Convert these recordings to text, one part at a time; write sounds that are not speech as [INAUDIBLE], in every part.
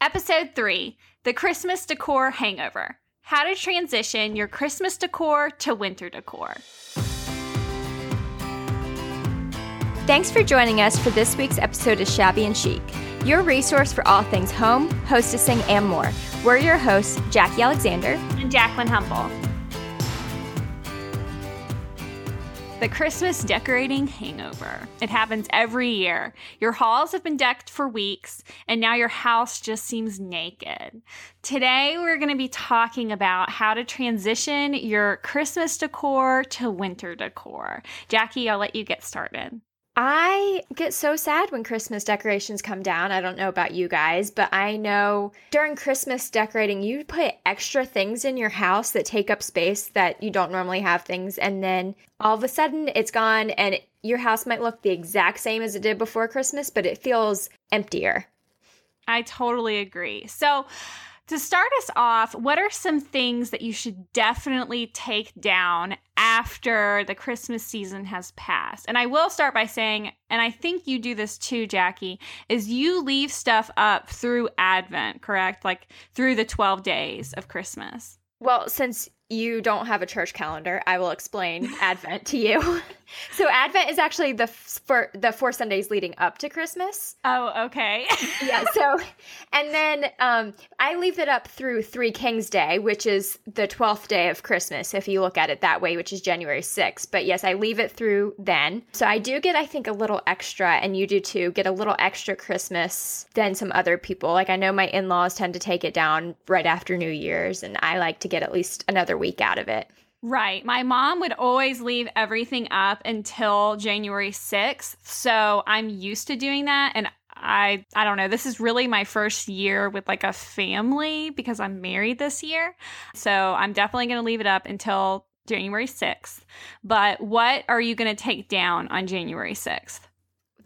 Episode 3 The Christmas Decor Hangover How to Transition Your Christmas Decor to Winter Decor. Thanks for joining us for this week's episode of Shabby and Chic, your resource for all things home, hostessing, and more. We're your hosts, Jackie Alexander and Jaclyn Humble. The Christmas decorating hangover. It happens every year. Your halls have been decked for weeks, and now your house just seems naked. Today, we're going to be talking about how to transition your Christmas decor to winter decor. Jackie, I'll let you get started. I get so sad when Christmas decorations come down. I don't know about you guys, but I know during Christmas decorating, you put extra things in your house that take up space that you don't normally have things. And then all of a sudden it's gone, and your house might look the exact same as it did before Christmas, but it feels emptier. I totally agree. So, to start us off, what are some things that you should definitely take down after the Christmas season has passed? And I will start by saying, and I think you do this too, Jackie, is you leave stuff up through Advent, correct? Like through the 12 days of Christmas. Well, since you don't have a church calendar, I will explain Advent to you. [LAUGHS] so Advent is actually the for the four Sundays leading up to Christmas. Oh, okay. [LAUGHS] yeah. So, and then um, I leave it up through Three Kings Day, which is the twelfth day of Christmas, if you look at it that way, which is January sixth. But yes, I leave it through then. So I do get, I think, a little extra, and you do too. Get a little extra Christmas than some other people. Like I know my in laws tend to take it down right after New Year's, and I like to get at least another week out of it. Right. My mom would always leave everything up until January 6th. So I'm used to doing that. And I I don't know. This is really my first year with like a family because I'm married this year. So I'm definitely going to leave it up until January 6th. But what are you going to take down on January 6th?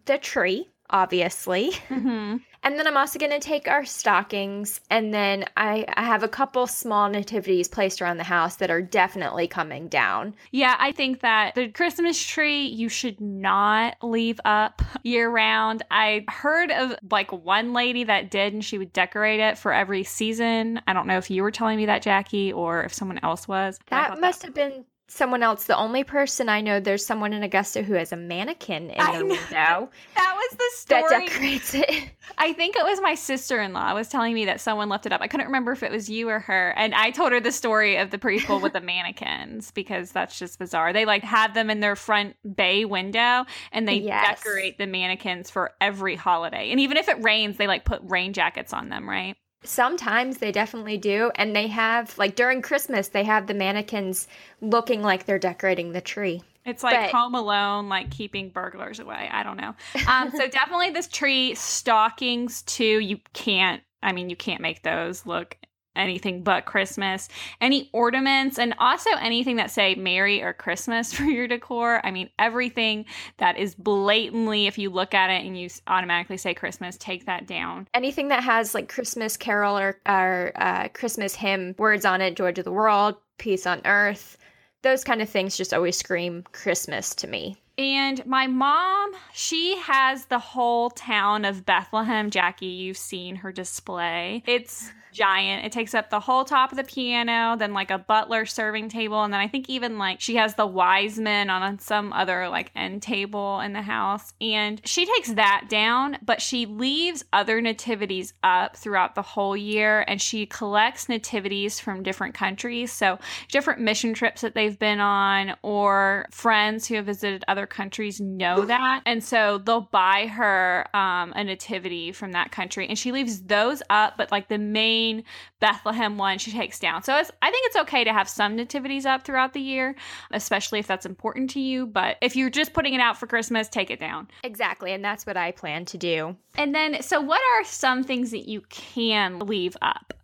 The tree, obviously. Mm-hmm. And then I'm also going to take our stockings, and then I, I have a couple small nativities placed around the house that are definitely coming down. Yeah, I think that the Christmas tree you should not leave up [LAUGHS] year round. I heard of like one lady that did, and she would decorate it for every season. I don't know if you were telling me that, Jackie, or if someone else was. That must that- have been someone else. The only person I know, there's someone in Augusta who has a mannequin in the window. [LAUGHS] That was the story. That decorates it. I think it was my sister in law was telling me that someone left it up. I couldn't remember if it was you or her. And I told her the story of the people with the [LAUGHS] mannequins because that's just bizarre. They like have them in their front bay window and they yes. decorate the mannequins for every holiday. And even if it rains, they like put rain jackets on them, right? Sometimes they definitely do. And they have, like during Christmas, they have the mannequins looking like they're decorating the tree. It's like but, Home Alone, like keeping burglars away. I don't know. Um, so definitely this tree stockings too. You can't. I mean, you can't make those look anything but Christmas. Any ornaments and also anything that say Merry or Christmas [LAUGHS] for your decor. I mean, everything that is blatantly, if you look at it and you automatically say Christmas, take that down. Anything that has like Christmas carol or, or uh, Christmas hymn words on it, Joy to the World, Peace on Earth. Those kind of things just always scream Christmas to me. And my mom, she has the whole town of Bethlehem. Jackie, you've seen her display. It's giant. It takes up the whole top of the piano, then like a butler serving table, and then I think even like she has the wise men on some other like end table in the house. And she takes that down, but she leaves other nativities up throughout the whole year and she collects nativities from different countries. So different mission trips that they've been on or friends who have visited other countries know [LAUGHS] that. And so they'll buy her um, a nativity from that country and she leaves those up, but like the main main Bethlehem one she takes down. So I think it's okay to have some nativities up throughout the year, especially if that's important to you. But if you're just putting it out for Christmas, take it down. Exactly. And that's what I plan to do. And then, so what are some things that you can leave up?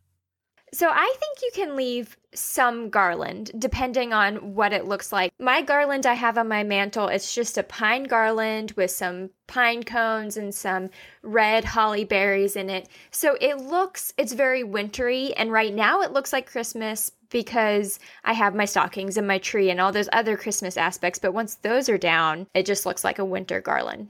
So I think you can leave some garland depending on what it looks like. My garland I have on my mantle, it's just a pine garland with some pine cones and some red holly berries in it. So it looks it's very wintry and right now it looks like Christmas because I have my stockings and my tree and all those other Christmas aspects, but once those are down, it just looks like a winter garland.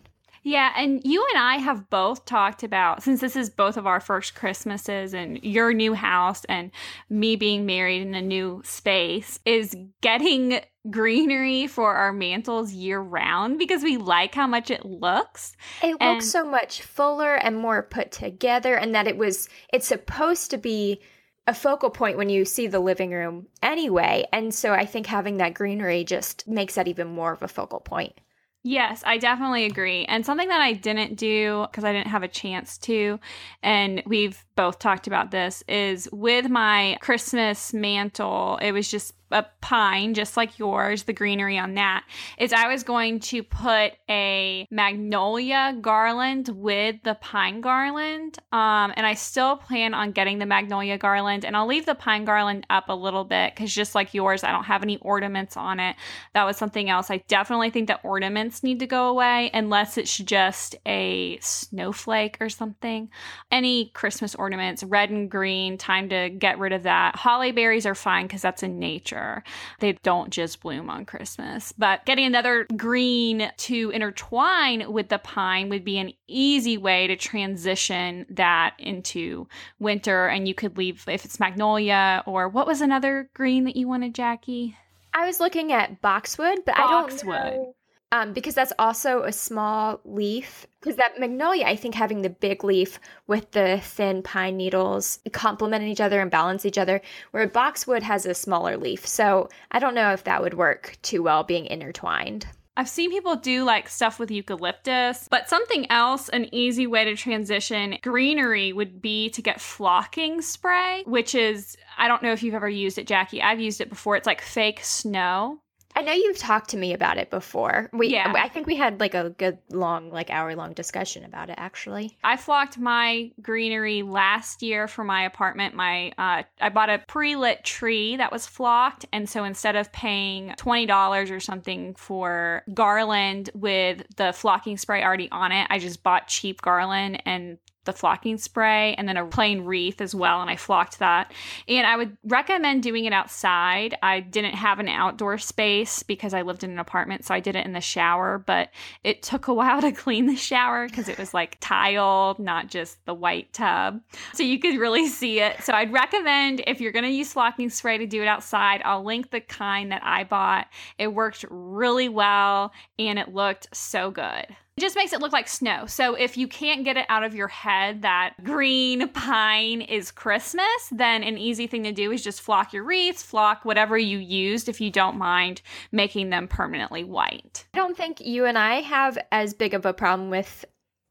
Yeah, and you and I have both talked about since this is both of our first Christmases and your new house and me being married in a new space is getting greenery for our mantles year round because we like how much it looks. It and- looks so much fuller and more put together and that it was it's supposed to be a focal point when you see the living room anyway. And so I think having that greenery just makes that even more of a focal point. Yes, I definitely agree. And something that I didn't do because I didn't have a chance to, and we've both talked about this, is with my Christmas mantle, it was just a pine, just like yours, the greenery on that, is I was going to put a magnolia garland with the pine garland. Um, and I still plan on getting the magnolia garland, and I'll leave the pine garland up a little bit because just like yours, I don't have any ornaments on it. That was something else. I definitely think that ornaments need to go away unless it's just a snowflake or something. Any Christmas ornaments, red and green, time to get rid of that. Holly berries are fine because that's in nature sure. They don't just bloom on Christmas. But getting another green to intertwine with the pine would be an easy way to transition that into winter. And you could leave, if it's magnolia or what was another green that you wanted, Jackie? I was looking at boxwood, but boxwood. I don't know um, because that's also a small leaf. Because that magnolia, I think having the big leaf with the thin pine needles complement each other and balance each other, where boxwood has a smaller leaf. So I don't know if that would work too well being intertwined. I've seen people do like stuff with eucalyptus, but something else, an easy way to transition greenery would be to get flocking spray, which is, I don't know if you've ever used it, Jackie. I've used it before. It's like fake snow. I know you've talked to me about it before. We, yeah. I think we had like a good long, like hour long discussion about it actually. I flocked my greenery last year for my apartment. My uh, I bought a pre lit tree that was flocked, and so instead of paying twenty dollars or something for garland with the flocking spray already on it, I just bought cheap garland and the flocking spray and then a plain wreath as well. And I flocked that. And I would recommend doing it outside. I didn't have an outdoor space because I lived in an apartment. So I did it in the shower, but it took a [LAUGHS] while to clean the shower because it was like tile, not just the white tub. So you could really see it. So I'd recommend if you're going to use flocking spray to do it outside, I'll link the kind that I bought. It worked really well and it looked so good. It just makes it look like snow. So if you can't get it out of your head that green pine is Christmas, then an easy thing to do is just flock your wreaths, flock whatever you used if you don't mind making them permanently white. I don't think you and I have as big of a problem with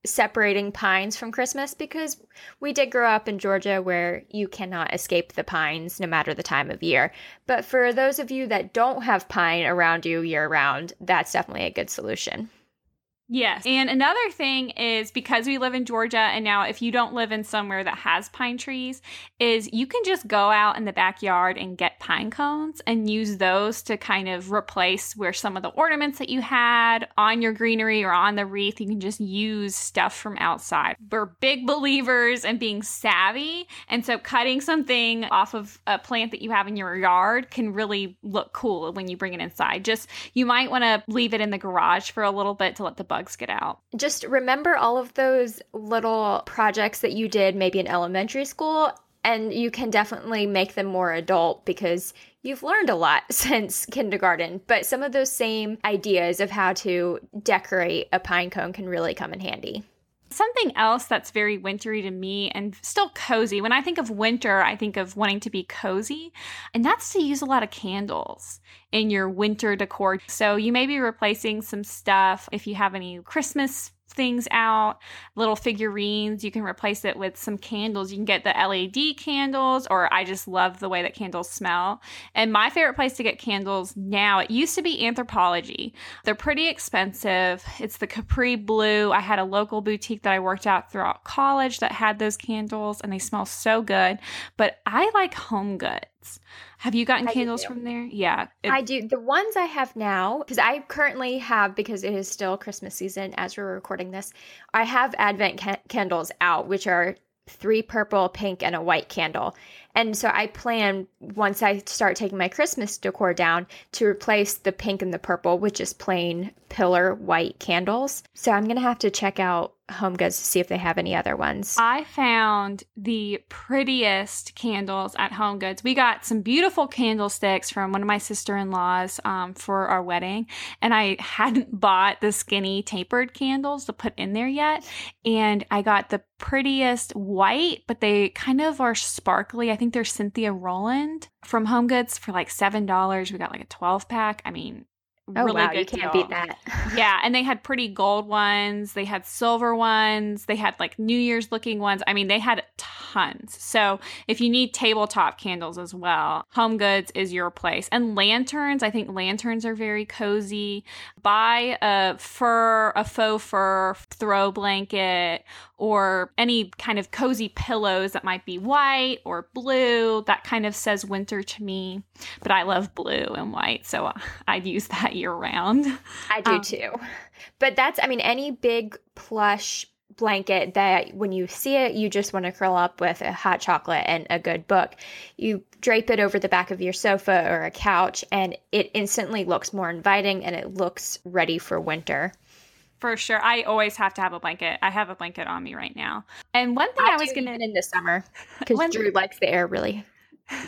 separating pines from Christmas because we did grow up in Georgia where you cannot escape the pines no matter the time of year. But for those of you that don't have pine around you year round, that's definitely a good solution. Yes. And another thing is because we live in Georgia and now if you don't live in somewhere that has pine trees is you can just go out in the backyard and get pine cones and use those to kind of replace where some of the ornaments that you had on your greenery or on the wreath you can just use stuff from outside. We're big believers in being savvy and so cutting something off of a plant that you have in your yard can really look cool when you bring it inside. Just you might want to leave it in the garage for a little bit to let the get out. Just remember all of those little projects that you did maybe in elementary school, and you can definitely make them more adult because you've learned a lot [LAUGHS] since kindergarten. But some of those same ideas of how to decorate a pine cone can really come in handy. Something else that's very wintry to me and still cozy. When I think of winter, I think of wanting to be cozy, and that's to use a lot of candles in your winter decor. So you may be replacing some stuff if you have any Christmas things out, little figurines. You can replace it with some candles. You can get the LED candles, or I just love the way that candles smell. And my favorite place to get candles now, it used to be Anthropologie. They're pretty expensive. It's the Capri Blue. I had a local boutique that I worked at throughout college that had those candles, and they smell so good. But I like Home Goods. Have you gotten I candles from there? Yeah. It- I do. The ones I have now, because I currently have, because it is still Christmas season as we're recording this, I have Advent ca- candles out, which are three purple, pink, and a white candle. And so I plan once I start taking my Christmas decor down to replace the pink and the purple with just plain pillar white candles. So I'm going to have to check out Home Goods to see if they have any other ones. I found the prettiest candles at Home Goods. We got some beautiful candlesticks from one of my sister in laws um, for our wedding, and I [LAUGHS] hadn't bought the skinny tapered candles to put in there yet. And I got the prettiest white, but they kind of are sparkly. I think they're Cynthia Rowley from Home Goods for like $7. We got like a 12 pack. I mean, Oh really wow, good you can't deal. beat that. [LAUGHS] Yeah, and they had pretty gold ones, they had silver ones, they had like New Year's looking ones. I mean, they had tons. So, if you need tabletop candles as well, Home Goods is your place. And lanterns, I think lanterns are very cozy. Buy a fur, a faux fur throw blanket or any kind of cozy pillows that might be white or blue. That kind of says winter to me, but I love blue and white, so [LAUGHS] I'd use that year round. I do Um, too. But that's, I mean, any big plush blanket that when you see it, you just want to curl up with a hot chocolate and a good book. You drape it over the back of your sofa or a couch, and it instantly looks more inviting and it looks ready for winter. For sure. I always have to have a blanket. I have a blanket on me right now. And one thing I, was going to in the summer because Drew likes the air really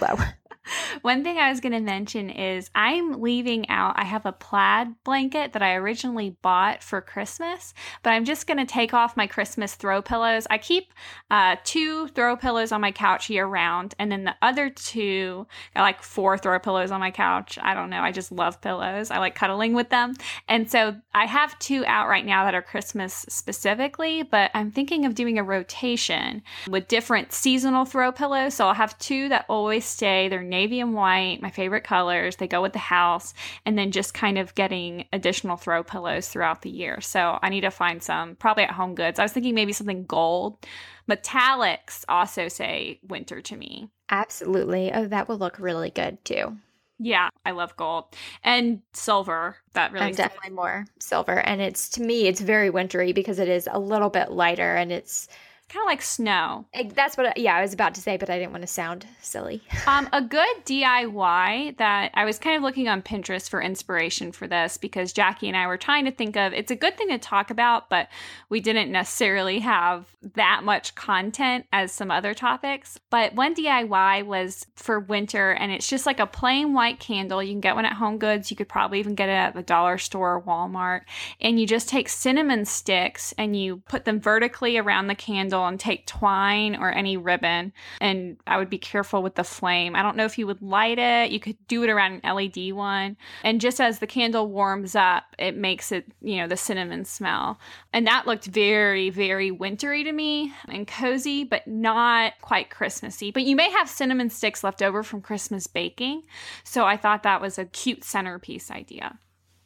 low. [LAUGHS] One thing I was going to mention is I'm leaving out. I have a plaid blanket that I originally bought for Christmas, but I'm just going to take off my Christmas throw pillows. I keep uh, two throw pillows on my couch year round, and then the other two, I like four throw pillows on my couch. I don't know. I just love pillows. I like cuddling with them. And so I have two out right now that are Christmas specifically, but I'm thinking of doing a rotation with different seasonal throw pillows. So I'll have two that always stay. They're navy and white, my favorite colors. They go with the house, and then just kind of getting additional throw pillows throughout the year. So I need to find some probably at Home Goods. I was thinking maybe something gold. Metallics also say winter to me. Absolutely. Oh, that will look really good too. Yeah, I love gold and silver. That really I'm definitely more silver. And it's to me, it's very wintry because it is a little bit lighter and it's kind of like snow. That's what, I, yeah, I was about to say, but I didn't want to sound silly. [LAUGHS] Um, a good DIY that I was kind of looking on Pinterest for inspiration for this because Jackie and I were trying to think of it's a good thing to talk about, but we didn't necessarily have that much content as some other topics. But one DIY was for winter, and it's just like a plain white candle. You can get one at Home Goods. You could probably even get it at the dollar store or Walmart. And you just take cinnamon sticks and you put them vertically around the candle and take twine or any ribbon. And I would be careful with the flame. I don't know if you would light it. You could do it around an LED one. And just as the candle warms up, it makes it, you know, the cinnamon smell. And that looked very, very wintry to me and cozy, but not quite Christmassy. But you may have cinnamon sticks left over from Christmas baking. So I thought that was a cute centerpiece idea.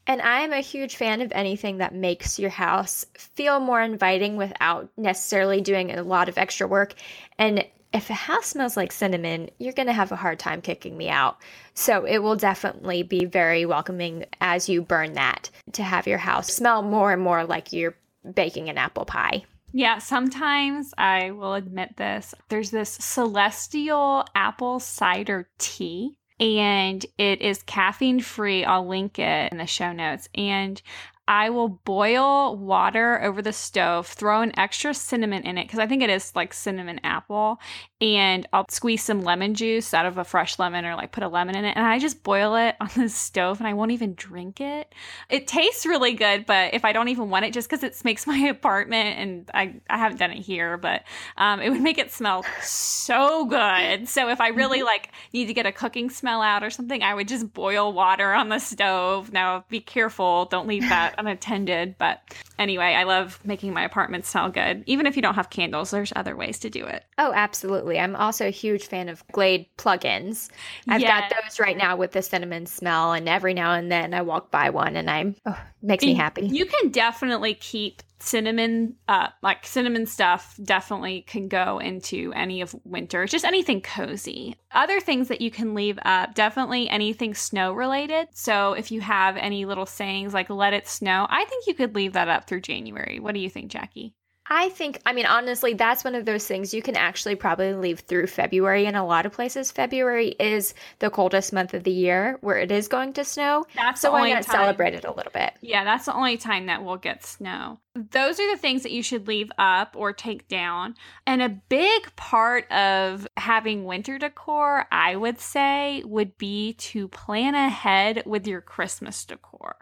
And I'm a huge fan of anything that makes your house feel more inviting without necessarily doing a lot of extra work. And if a house smells like cinnamon, you're going to have a hard time kicking me out. So it will definitely be very welcoming as you burn that to have your house smell more and more like you're baking an apple pie. Yeah, sometimes I will admit this. There's this celestial apple cider tea, and it is caffeine free. I'll link it in the show notes. And I will boil water over the stove, throw an extra cinnamon in it because I think it is like cinnamon apple, and I'll squeeze some lemon juice out of a fresh lemon or like put a lemon in it, and I just boil it on the stove and I won't even drink it. It tastes really good, but if I don't even want it, just because it makes [LAUGHS] my apartment, and I I haven't done it here, but um, it would make it smell so good. So if I really like need to get a cooking smell out or something, I would just boil water on the stove. Now be careful, don't leave that unattended. But anyway, I love making my apartment smell good. Even if you don't have candles, there's other ways to do it. Oh, absolutely. I'm also a huge fan of Glade plugins. I've got those right now with the cinnamon smell, and every now and then I walk by one and I'm, oh, makes me happy. You can definitely keep cinnamon uh like cinnamon stuff definitely can go into any of winter just anything cozy. Other things that you can leave up definitely anything snow related. So if you have any little sayings like let it snow i think you could leave that up through january. What do you think jackie I think, I mean, honestly, that's one of those things you can actually probably leave through February. In a lot of places, February is the coldest month of the year where it is going to snow. That's so the why only not time- celebrate it a little bit? Yeah, that's the only time that we'll get snow. Those are the things that you should leave up or take down. And a big part of having winter decor, I would say, would be to plan ahead with your Christmas decor.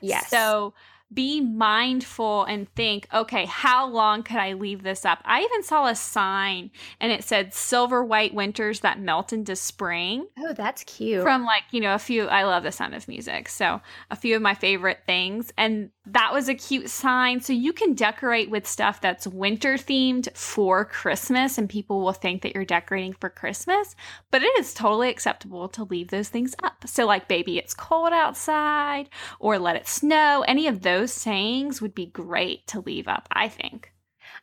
Yes. So be mindful and think, okay, how long could I leave this up? I even saw a sign and it said silver white winters that melt into spring oh, that's cute. from like, you know, a few I love the sound of music. So, a few of my favorite things and that was a cute sign. So you can decorate with stuff that's winter themed for Christmas and people will think that you're decorating for Christmas, but it is totally acceptable to leave those things up. So like baby it's cold outside or let it snow, any of those sayings would be great to leave up, I think.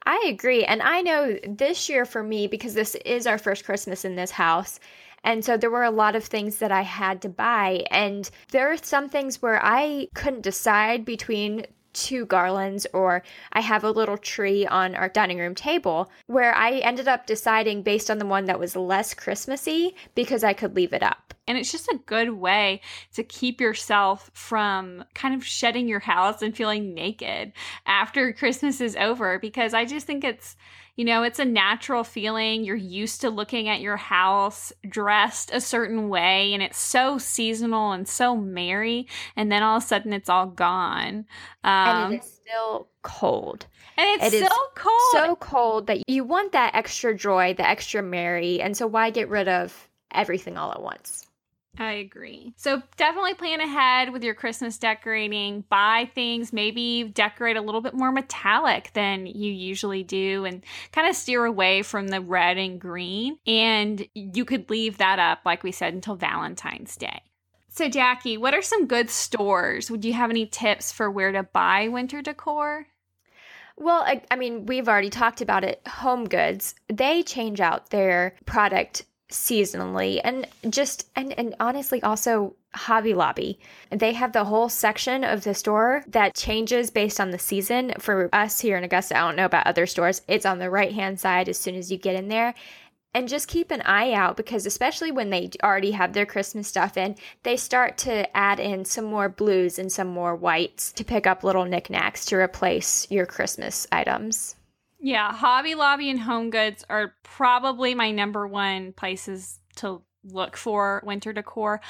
I agree. And I know this year for me, because this is our first Christmas in this house. And so there were a lot of things that I had to buy. And there are some things where I couldn't decide between two garlands or I have a little tree on our dining room table where I ended up deciding based on the one that was less Christmassy because I could leave it up. And it's just a good way to keep yourself from kind of shedding your house and feeling naked after Christmas is over because I just think it's, you know, it's a natural feeling. You're used to looking at your house dressed a certain way and it's so seasonal and so merry. And then all of a sudden it's all gone. Um, and it is still cold. and it's it so cold. So cold that you want that extra joy, the extra merry. And so why get rid of everything all at once? I agree. So definitely plan ahead with your Christmas decorating. Buy things, maybe decorate a little bit more metallic than you usually do and kind of steer away from the red and green. And you could leave that up, like we said, until Valentine's Day. So, Jackie, what are some good stores? Would you have any tips for where to buy winter decor? Well, I, I mean, we've already talked about it. Home Goods, they change out their product seasonally and just and and honestly also Hobby Lobby. They have the whole section of the store that changes based on the season. For us here in Augusta, I don't know about other stores. It's on the right-hand side as soon as you get in there. And just keep an eye out because especially when they already have their Christmas stuff in, they start to add in some more blues and some more whites to pick up little knickknacks to replace your Christmas items. Yeah, Hobby Lobby and Home Goods are probably my number one places to look for winter decor.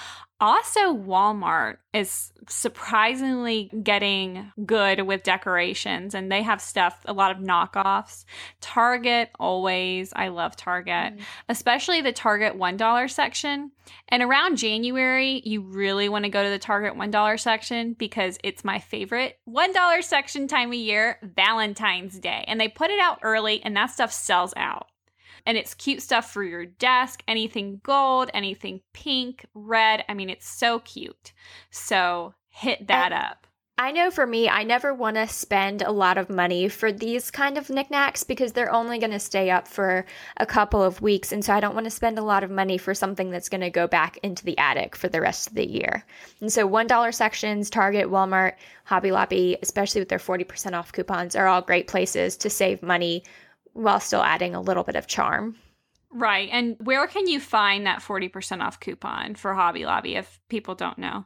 Also, Walmart is surprisingly getting good with decorations and they have stuff, a lot of knockoffs. Target, always. I love Target, Mm. especially the Target $1 section. And around January, you really want to go to the Target $1 section because it's my favorite $1 section time of year, Valentine's Day. And they put it out early and that stuff sells out and it's cute stuff for your desk anything gold anything pink red i mean it's so cute so hit that And- up I know for me, I never want to spend a lot of money for these kind of knickknacks because they're only going to stay up for a couple of weeks. And so I don't want to spend a lot of money for something that's going to go back into the attic for the rest of the year. And so $1 sections, Target, Walmart, Hobby Lobby, especially with their 40% off coupons, are all great places to save money while still adding a little bit of charm. right and where can you find that 40% off coupon for hobby lobby if people don't know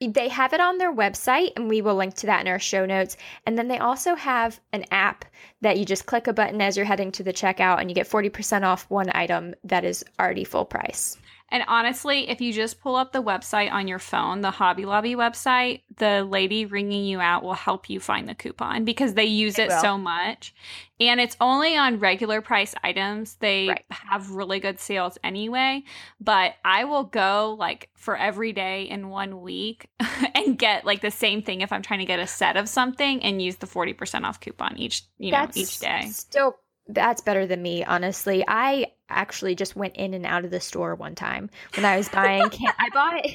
They have it on their website, and we will link to that in our show notes. And then they also have an app that you just click a button as you're heading to the checkout, and you get 40% off one item that is already full price. And honestly, if you just pull up the website on your phone, the Hobby Lobby website, the lady ringing you out will help you find the coupon because they use They it so much. And it's only on regular price items. They Right. have really good sales anyway. But I will go like for every day in one week [LAUGHS] and get like the same thing if I'm trying to get a set of something and use the 40% off coupon each, you know, each day. Still, that's better than me, honestly. I actually just went in and out of the store one time when I was [LAUGHS] buying. can- I bought.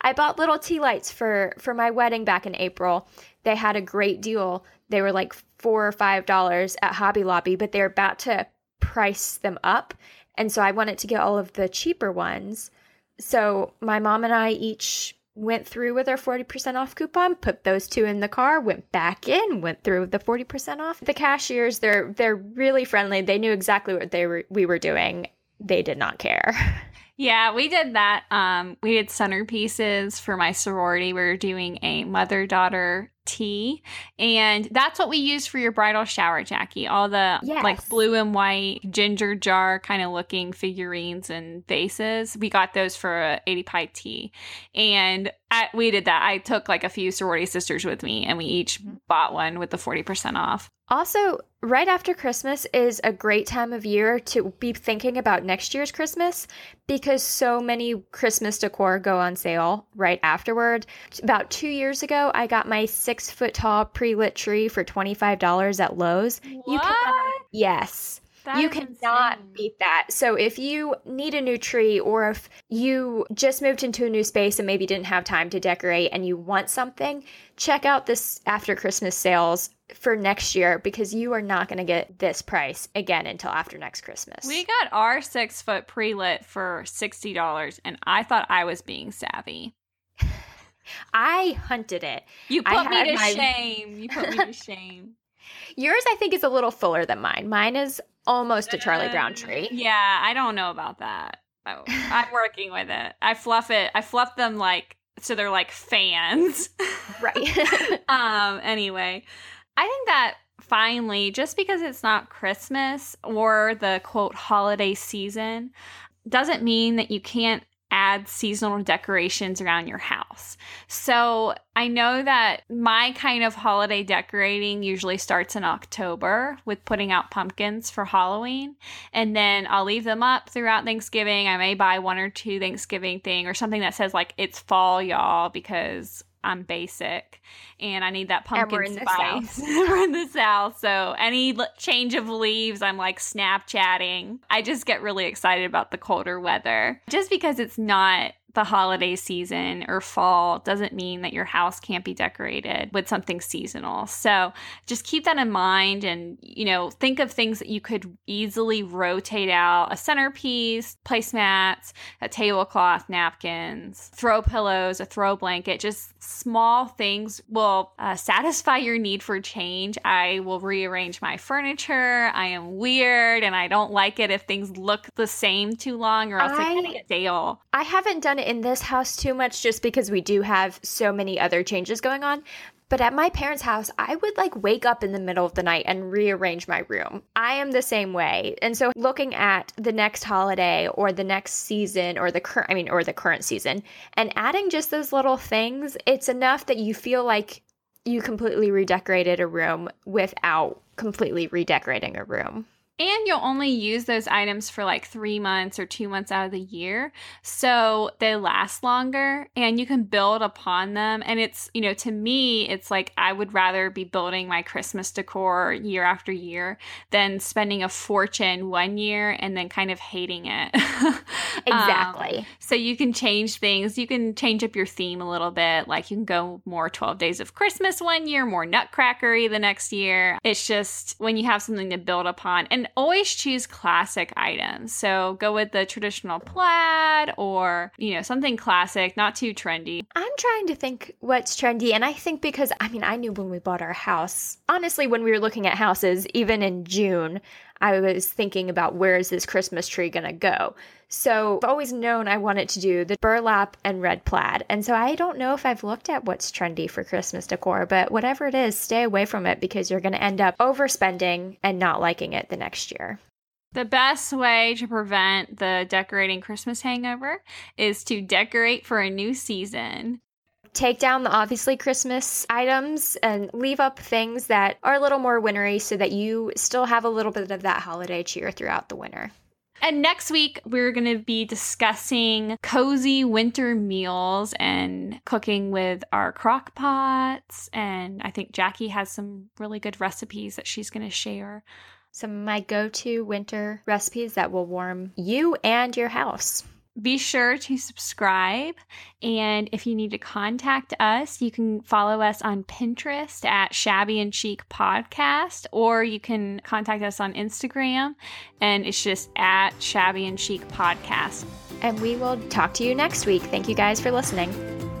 I bought little tea lights for for my wedding back in April. They had a great deal. They were like four or five dollars at Hobby Lobby, but they're about to price them up, and so I wanted to get all of the cheaper ones. So my mom and I each went through with our 40% off coupon, put those two in the car, went back in, went through with the 40% off. The cashiers, they're they're really friendly. They knew exactly what they were we were doing. They did not care. [LAUGHS] Yeah, we did that. Um, we did centerpieces for my sorority. We were doing a mother daughter tea, and that's what we used for your bridal shower, Jackie. All the Yes. like blue and white ginger jar kind of looking figurines and vases. We got those for a ADPi tea, and I, we did that. I took like a few sorority sisters with me, and we each bought one with the 40% off. Also, right after Christmas is a great time of year to be thinking about next year's Christmas because so many Christmas decor go on sale right afterward. About two years ago, I got my six foot tall pre lit tree for $25 at Lowe's. You cannot, yes. That you cannot insane. beat that. So if you need a new tree or if you just moved into a new space and maybe didn't have time to decorate and you want something, check out this after Christmas sales for next year because you are not going to get this price again until after next Christmas. We got our six foot pre lit for sixty dollars, and I thought I was being savvy. [SIGHS] I hunted it. You put me to my- shame. You put me to [LAUGHS] shame. Yours, I think, is a little fuller than mine. Mine is almost a Charlie Brown Uh, tree. Yeah, I don't know about that. Oh, I'm working with it. I fluff it. I fluff them like so they're like fans. Right. [LAUGHS] um. Anyway, I think that finally, just because it's not Christmas or the quote holiday season, doesn't mean that you can't add seasonal decorations around your house. So I know that my kind of holiday decorating usually starts in October with putting out pumpkins for Halloween. And then I'll leave them up throughout Thanksgiving. I may buy one or two Thanksgiving thing or something that says like it's fall, y'all, because I'm basic and I need that And pumpkin the spice. [LAUGHS] we're in the South. So any change of leaves, I'm like Snapchatting. I just get really excited about the colder weather. Just because it's not the holiday season or fall doesn't mean that your house can't be decorated with something seasonal. So just keep that in mind and, you know, think of things that you could easily rotate out a centerpiece, placemats, a tablecloth, napkins, throw pillows, a throw blanket, just small things will uh, satisfy your need for change. I will rearrange my furniture. I am weird and I don't like it if things look the same too long or else they kind of get stale. I haven't done it in this house too much just because we do have so many other changes going on. But at my parents' house, I would like wake up in the middle of the night and rearrange my room. I am the same way. And so looking at the next holiday or the next season or the current I mean or the current season and adding just those little things, it's enough that you feel like you completely redecorated a room without completely redecorating a room. And you'll only use those items for like three months or two months out of the year. So they last longer and you can build upon them. And it's, you know, to me, it's like I would rather be building my Christmas decor year after year than spending a fortune one year and then kind of hating it. [LAUGHS] Um, Exactly. so you can change things. You can change up your theme a little bit. Like you can go more 12 days of Christmas one year, more nutcrackery the next year. It's just when you have something to build upon and always choose classic items. So go with the traditional plaid or, you know, something classic, not too trendy. I'm trying to think what's trendy. And I think because, I mean, I knew when we bought our house, honestly, when we were looking at houses, even in June, I was thinking about where is this Christmas tree going to go. So I've always known I wanted to do the burlap and red plaid. And so I don't know if I've looked at what's trendy for Christmas decor, but whatever it is, stay away from it because you're going to end up overspending and not liking it the next year. The best way to prevent the decorating Christmas hangover is to decorate for a new season. Take down the obviously Christmas items and leave up things that are a little more wintry so that you still have a little bit of that holiday cheer throughout the winter. And next week, we're going to be discussing cozy winter meals and cooking with our crock pots. And I think Jackie has some really good recipes that she's going to share. Some of my go to winter recipes that will warm you and your house. Be sure to subscribe. And if you need to contact us, you can follow us on Pinterest at Shabby and Chic Podcast, or you can contact us on Instagram, and it's just at Shabby and Chic Podcast. And we will talk to you next week. Thank you guys for listening.